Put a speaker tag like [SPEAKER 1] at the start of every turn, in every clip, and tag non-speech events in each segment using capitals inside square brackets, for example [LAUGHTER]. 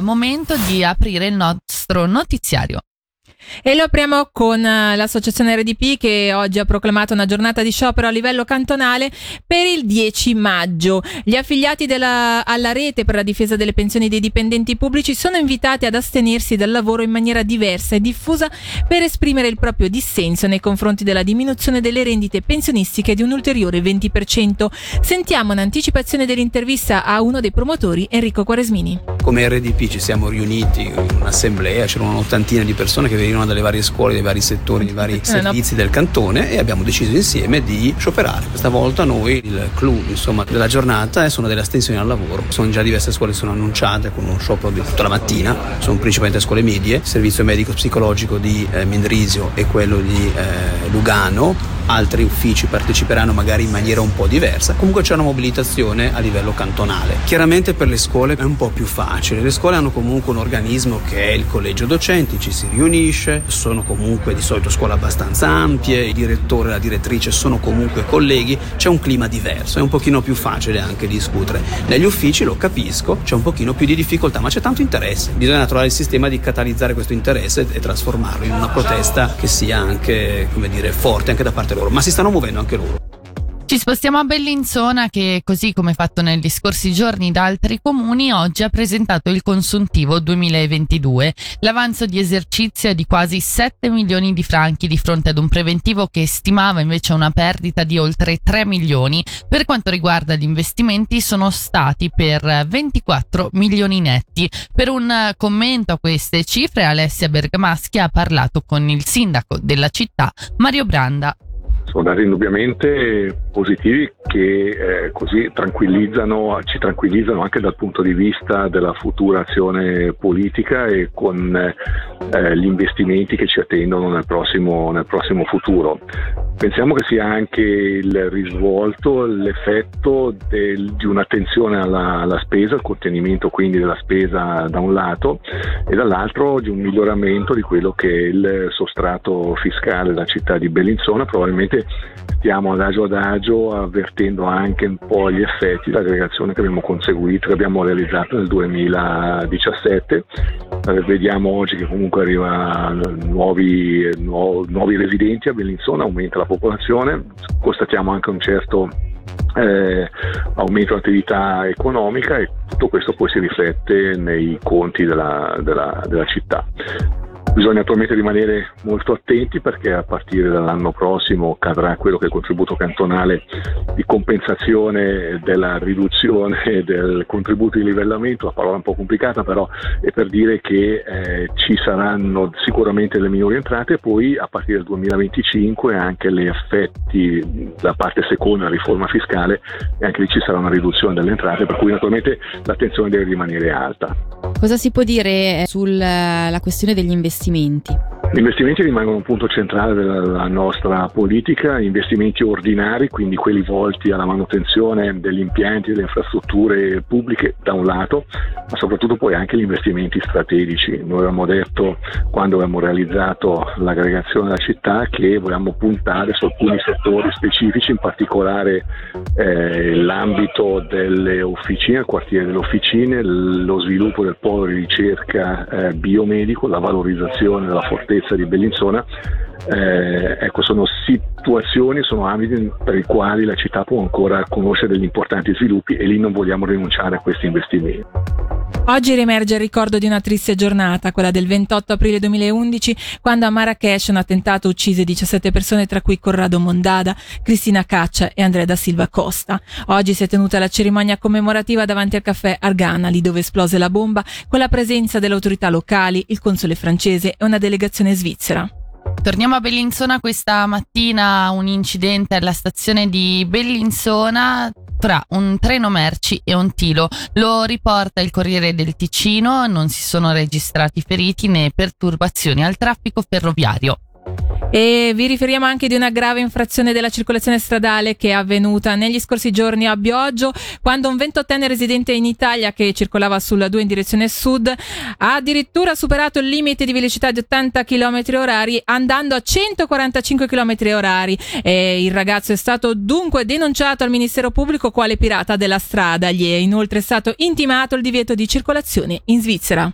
[SPEAKER 1] momento di aprire il nostro notiziario.
[SPEAKER 2] E lo apriamo con eh, l'associazione RDP che oggi ha proclamato una giornata di sciopero a livello cantonale per il 10 maggio. Gli affiliati della, alla rete per la difesa delle pensioni dei dipendenti pubblici sono invitati ad astenersi dal lavoro in maniera diversa e diffusa per esprimere il proprio dissenso nei confronti della diminuzione delle rendite pensionistiche di un ulteriore 20%. Sentiamo un'anticipazione dell'intervista a uno dei promotori, Enrico Quaresmini.
[SPEAKER 3] Come RDP ci siamo riuniti in un'assemblea, c'erano un'ottantina di persone che venivano dalle varie scuole, dai vari settori, dai vari servizi del cantone e abbiamo deciso insieme di scioperare. Questa volta noi il clou insomma, della giornata sono delle astensioni al lavoro. Sono già diverse scuole che sono annunciate con uno sciopero di tutta la mattina, sono principalmente scuole medie, il servizio medico psicologico di eh, Mendrisio e quello di eh, Lugano altri uffici parteciperanno magari in maniera un po' diversa, comunque c'è una mobilitazione a livello cantonale. Chiaramente per le scuole è un po' più facile, le scuole hanno comunque un organismo che è il collegio docenti, ci si riunisce, sono comunque di solito scuole abbastanza ampie, il direttore e la direttrice sono comunque colleghi, c'è un clima diverso, è un pochino più facile anche discutere. Negli uffici lo capisco, c'è un pochino più di difficoltà, ma c'è tanto interesse, bisogna trovare il sistema di catalizzare questo interesse e trasformarlo in una protesta che sia anche, come dire, forte anche da parte loro, ma si stanno muovendo anche loro.
[SPEAKER 1] Ci spostiamo a Bellinzona che, così come fatto negli scorsi giorni da altri comuni, oggi ha presentato il consuntivo 2022. L'avanzo di esercizio è di quasi 7 milioni di franchi di fronte ad un preventivo che stimava invece una perdita di oltre 3 milioni. Per quanto riguarda gli investimenti sono stati per 24 milioni netti. Per un commento a queste cifre Alessia Bergamaschi ha parlato con il sindaco della città Mario Branda
[SPEAKER 4] sono dati indubbiamente positivi che eh, così tranquillizzano, ci tranquillizzano anche dal punto di vista della futura azione politica e con eh, gli investimenti che ci attendono nel prossimo, nel prossimo futuro. Pensiamo che sia anche il risvolto, l'effetto del, di un'attenzione alla, alla, spesa, il contenimento quindi della spesa da un lato e dall'altro di un miglioramento di quello che è il sostrato fiscale della città di Bellinzona. Probabilmente stiamo adagio adagio avvertendo anche un po' gli effetti dell'aggregazione che abbiamo conseguito, che abbiamo realizzato nel 2017 eh, vediamo oggi che comunque arrivano nuovi, nuovi, nuovi residenti a Bellinzona, aumenta la popolazione, constatiamo anche un certo eh, aumento dell'attività economica e tutto questo poi si riflette nei conti della, della, della città. Bisogna attualmente rimanere molto attenti perché a partire dall'anno prossimo cadrà quello che è il contributo cantonale di compensazione della riduzione [LAUGHS] del contributo di livellamento, la parola un po' complicata però è per dire che eh, ci saranno sicuramente le minori entrate e poi a partire dal 2025 anche gli effetti da parte seconda della riforma fiscale e anche lì ci sarà una riduzione delle entrate per cui naturalmente l'attenzione deve rimanere alta.
[SPEAKER 2] Cosa si può dire sulla questione degli investimenti?
[SPEAKER 4] Gli investimenti rimangono un punto centrale della nostra politica, investimenti ordinari, quindi quelli volti alla manutenzione degli impianti, delle infrastrutture pubbliche da un lato, ma soprattutto poi anche gli investimenti strategici. Noi avevamo detto quando abbiamo realizzato l'aggregazione della città che volevamo puntare su alcuni settori specifici, in particolare eh, l'ambito delle officine, il quartiere delle officine, lo sviluppo del polo di ricerca eh, biomedico, la valorizzazione della fortezza sicurezza di Bellinzona, eh, ecco, sono situazioni, sono ambiti per i quali la città può ancora conoscere degli importanti sviluppi e lì non vogliamo rinunciare a questi investimenti.
[SPEAKER 2] Oggi riemerge il ricordo di una triste giornata, quella del 28 aprile 2011, quando a Marrakesh un attentato uccise 17 persone, tra cui Corrado Mondada, Cristina Caccia e Andrea da Silva Costa. Oggi si è tenuta la cerimonia commemorativa davanti al caffè Argana, lì dove esplose la bomba, con la presenza delle autorità locali, il console francese e una delegazione svizzera.
[SPEAKER 1] Torniamo a Bellinzona questa mattina, un incidente alla stazione di Bellinzona tra un treno merci e un tilo. Lo riporta il Corriere del Ticino, non si sono registrati feriti né perturbazioni al traffico ferroviario.
[SPEAKER 2] E vi riferiamo anche di una grave infrazione della circolazione stradale che è avvenuta negli scorsi giorni a Bioggio, quando un ventottenne residente in Italia che circolava sulla 2 in direzione sud ha addirittura superato il limite di velocità di 80 km orari andando a 145 km orari. E il ragazzo è stato dunque denunciato al Ministero Pubblico quale pirata della strada. Gli è inoltre stato intimato il divieto di circolazione in Svizzera.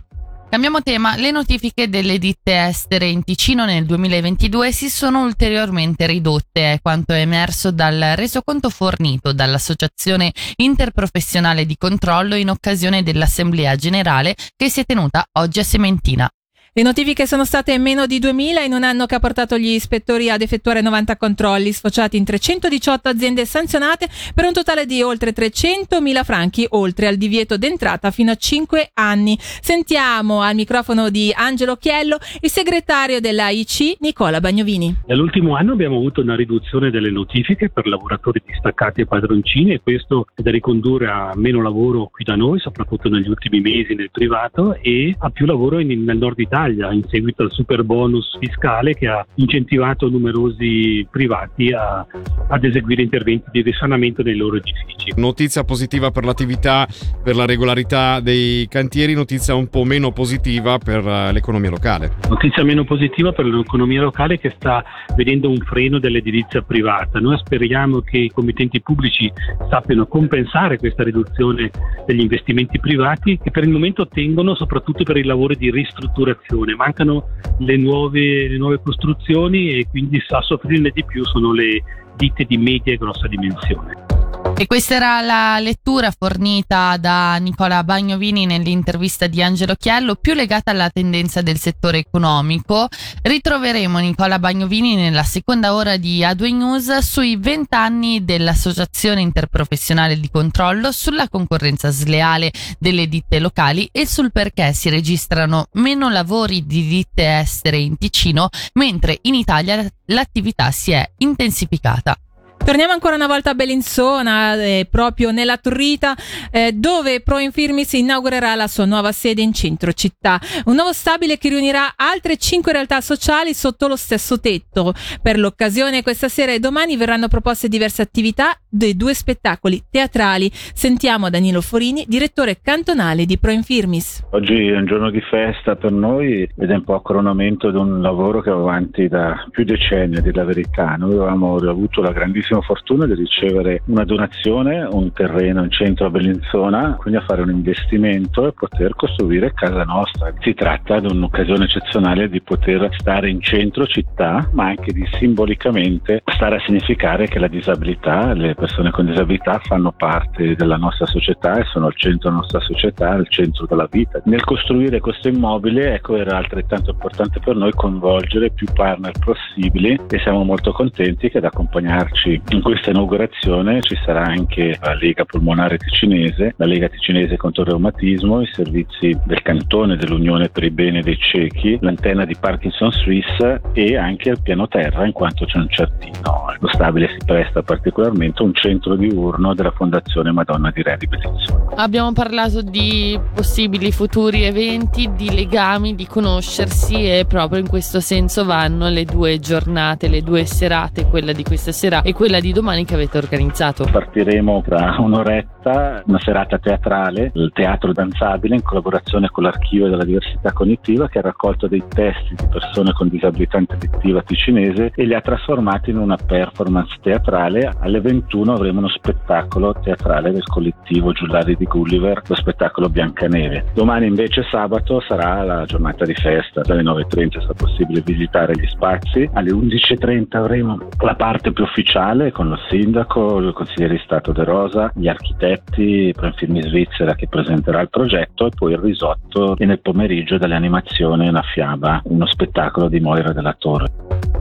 [SPEAKER 1] Cambiamo tema, le notifiche delle ditte estere in Ticino nel 2022 si sono ulteriormente ridotte, è quanto è emerso dal resoconto fornito dall'Associazione Interprofessionale di Controllo in occasione dell'Assemblea Generale che si è tenuta oggi a Sementina.
[SPEAKER 2] Le notifiche sono state meno di 2000 in un anno che ha portato gli ispettori ad effettuare 90 controlli, sfociati in 318 aziende sanzionate per un totale di oltre 300.000 franchi, oltre al divieto d'entrata fino a 5 anni. Sentiamo al microfono di Angelo Chiello il segretario dell'AIC Nicola Bagnovini.
[SPEAKER 5] Nell'ultimo anno abbiamo avuto una riduzione delle notifiche per lavoratori distaccati e padroncini e questo è da ricondurre a meno lavoro qui da noi, soprattutto negli ultimi mesi nel privato e a più lavoro in, nel nord Italia Italia in seguito al super bonus fiscale che ha incentivato numerosi privati a, ad eseguire interventi di risanamento dei loro edifici.
[SPEAKER 6] Notizia positiva per l'attività, per la regolarità dei cantieri, notizia un po' meno positiva per eh, l'economia locale.
[SPEAKER 5] Notizia meno positiva per l'economia locale che sta vedendo un freno dell'edilizia privata. Noi speriamo che i committenti pubblici sappiano compensare questa riduzione degli investimenti privati che per il momento tengono soprattutto per i lavori di ristrutturazione costruzione, mancano le nuove, le nuove costruzioni e quindi a soffrirne di più sono le ditte di media e grossa dimensione.
[SPEAKER 1] E questa era la lettura fornita da Nicola Bagnovini nell'intervista di Angelo Chiello, più legata alla tendenza del settore economico. Ritroveremo Nicola Bagnovini nella seconda ora di A2 News sui 20 anni dell'Associazione Interprofessionale di Controllo, sulla concorrenza sleale delle ditte locali e sul perché si registrano meno lavori di ditte estere in Ticino, mentre in Italia l'attività si è intensificata.
[SPEAKER 2] Torniamo ancora una volta a Bellinzona, eh, proprio nella Turrita, eh, dove Pro Infirmis inaugurerà la sua nuova sede in centro città. Un nuovo stabile che riunirà altre cinque realtà sociali sotto lo stesso tetto. Per l'occasione, questa sera e domani verranno proposte diverse attività dei due spettacoli teatrali. Sentiamo Danilo Forini, direttore cantonale di Pro Infirmis.
[SPEAKER 7] Oggi è un giorno di festa per noi ed è un po' a coronamento di un lavoro che va avanti da più decenni, a dire verità. Noi avevamo avuto la grandissima grandissima fortuna di ricevere una donazione, un terreno in centro a Bellinzona, quindi a fare un investimento e poter costruire casa nostra. Si tratta di un'occasione eccezionale di poter stare in centro città, ma anche di simbolicamente stare a significare che la disabilità, le persone con disabilità fanno parte della nostra società e sono al centro della nostra società, al centro della vita. Nel costruire questo immobile, ecco, era altrettanto importante per noi coinvolgere più partner possibili e siamo molto contenti che ad accompagnarci in questa inaugurazione ci sarà anche la Lega Polmonare Ticinese, la Lega Ticinese contro il reumatismo, i servizi del cantone dell'Unione per i beni dei ciechi, l'antenna di Parkinson Swiss e anche il piano terra in quanto c'è un certino. Lo stabile si presta particolarmente a un centro diurno della Fondazione Madonna di Re di Bellinzona.
[SPEAKER 1] Abbiamo parlato di possibili futuri eventi, di legami, di conoscersi e proprio in questo senso vanno le due giornate, le due serate, quella di questa sera e quella di domani che avete organizzato.
[SPEAKER 7] Partiremo tra un'oretta, una serata teatrale, il teatro danzabile in collaborazione con l'Archivio della Diversità Cognitiva che ha raccolto dei testi di persone con disabilità intellettiva ticinese e li ha trasformati in una performance teatrale. Alle 21 avremo uno spettacolo teatrale del collettivo Giullari di Gulliver, lo spettacolo Biancaneve. Domani invece sabato sarà la giornata di festa, dalle 9.30 sarà possibile visitare gli spazi, alle 11.30 avremo la parte più ufficiale con lo sindaco, il consigliere di Stato De Rosa, gli architetti, Profilmi Svizzera che presenterà il progetto e poi il risotto e nel pomeriggio animazioni una fiaba, uno spettacolo di Moira della Torre.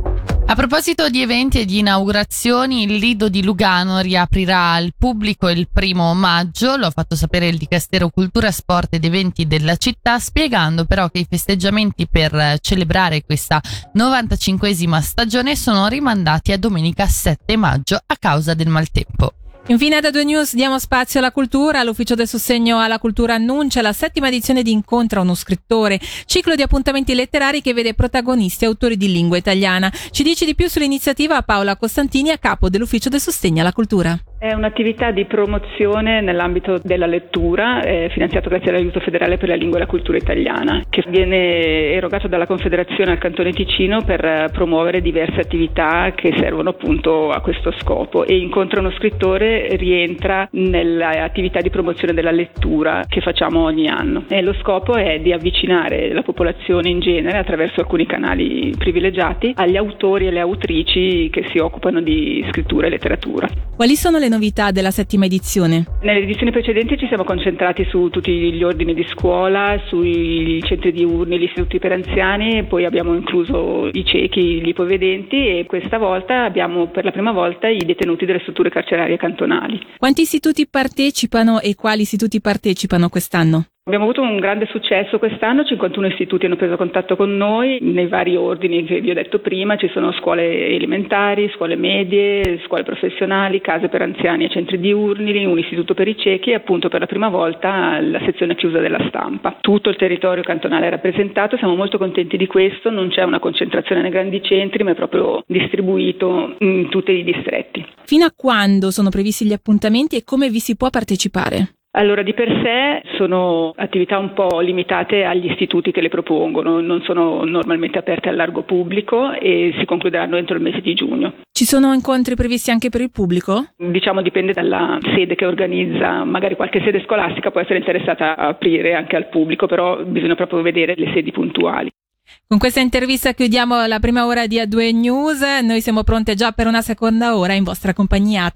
[SPEAKER 1] A proposito di eventi e di inaugurazioni, il Lido di Lugano riaprirà al pubblico il primo maggio, lo ha fatto sapere il Dicastero Cultura, Sport ed Eventi della città, spiegando però che i festeggiamenti per celebrare questa 95esima stagione sono rimandati a domenica 7 maggio a causa del maltempo.
[SPEAKER 2] Infine da due news diamo spazio alla cultura. L'Ufficio del Sostegno alla Cultura annuncia la settima edizione di Incontra uno scrittore, ciclo di appuntamenti letterari che vede protagonisti autori di lingua italiana. Ci dice di più sull'iniziativa Paola Costantini a capo dell'Ufficio del Sostegno alla Cultura.
[SPEAKER 8] È un'attività di promozione nell'ambito della lettura, eh, finanziato grazie all'aiuto federale per la lingua e la cultura italiana, che viene erogato dalla Confederazione al Cantone Ticino per eh, promuovere diverse attività che servono appunto a questo scopo. E Incontra uno scrittore rientra nell'attività di promozione della lettura che facciamo ogni anno. E lo scopo è di avvicinare la popolazione in genere attraverso alcuni canali privilegiati agli autori e alle autrici che si occupano di scrittura e letteratura.
[SPEAKER 2] Quali sono le novità della settima edizione?
[SPEAKER 8] Nelle edizioni precedenti ci siamo concentrati su tutti gli ordini di scuola, sui centri diurni, gli istituti per anziani, poi abbiamo incluso i ciechi, gli ipovedenti e questa volta abbiamo per la prima volta i detenuti delle strutture carcerarie cantonali.
[SPEAKER 2] Quanti istituti partecipano e quali istituti partecipano quest'anno?
[SPEAKER 8] Abbiamo avuto un grande successo quest'anno, 51 istituti hanno preso contatto con noi nei vari ordini che vi ho detto prima, ci sono scuole elementari, scuole medie, scuole professionali, case per anziani e centri diurni, un istituto per i ciechi e appunto per la prima volta la sezione chiusa della stampa. Tutto il territorio cantonale è rappresentato, siamo molto contenti di questo, non c'è una concentrazione nei grandi centri ma è proprio distribuito in tutti i distretti.
[SPEAKER 2] Fino a quando sono previsti gli appuntamenti e come vi si può partecipare?
[SPEAKER 8] Allora, di per sé sono attività un po' limitate agli istituti che le propongono, non sono normalmente aperte al largo pubblico e si concluderanno entro il mese di giugno.
[SPEAKER 2] Ci sono incontri previsti anche per il pubblico?
[SPEAKER 8] Diciamo dipende dalla sede che organizza, magari qualche sede scolastica può essere interessata a aprire anche al pubblico, però bisogna proprio vedere le sedi puntuali.
[SPEAKER 2] Con questa intervista chiudiamo la prima ora di A2 News, noi siamo pronte già per una seconda ora in vostra compagnia.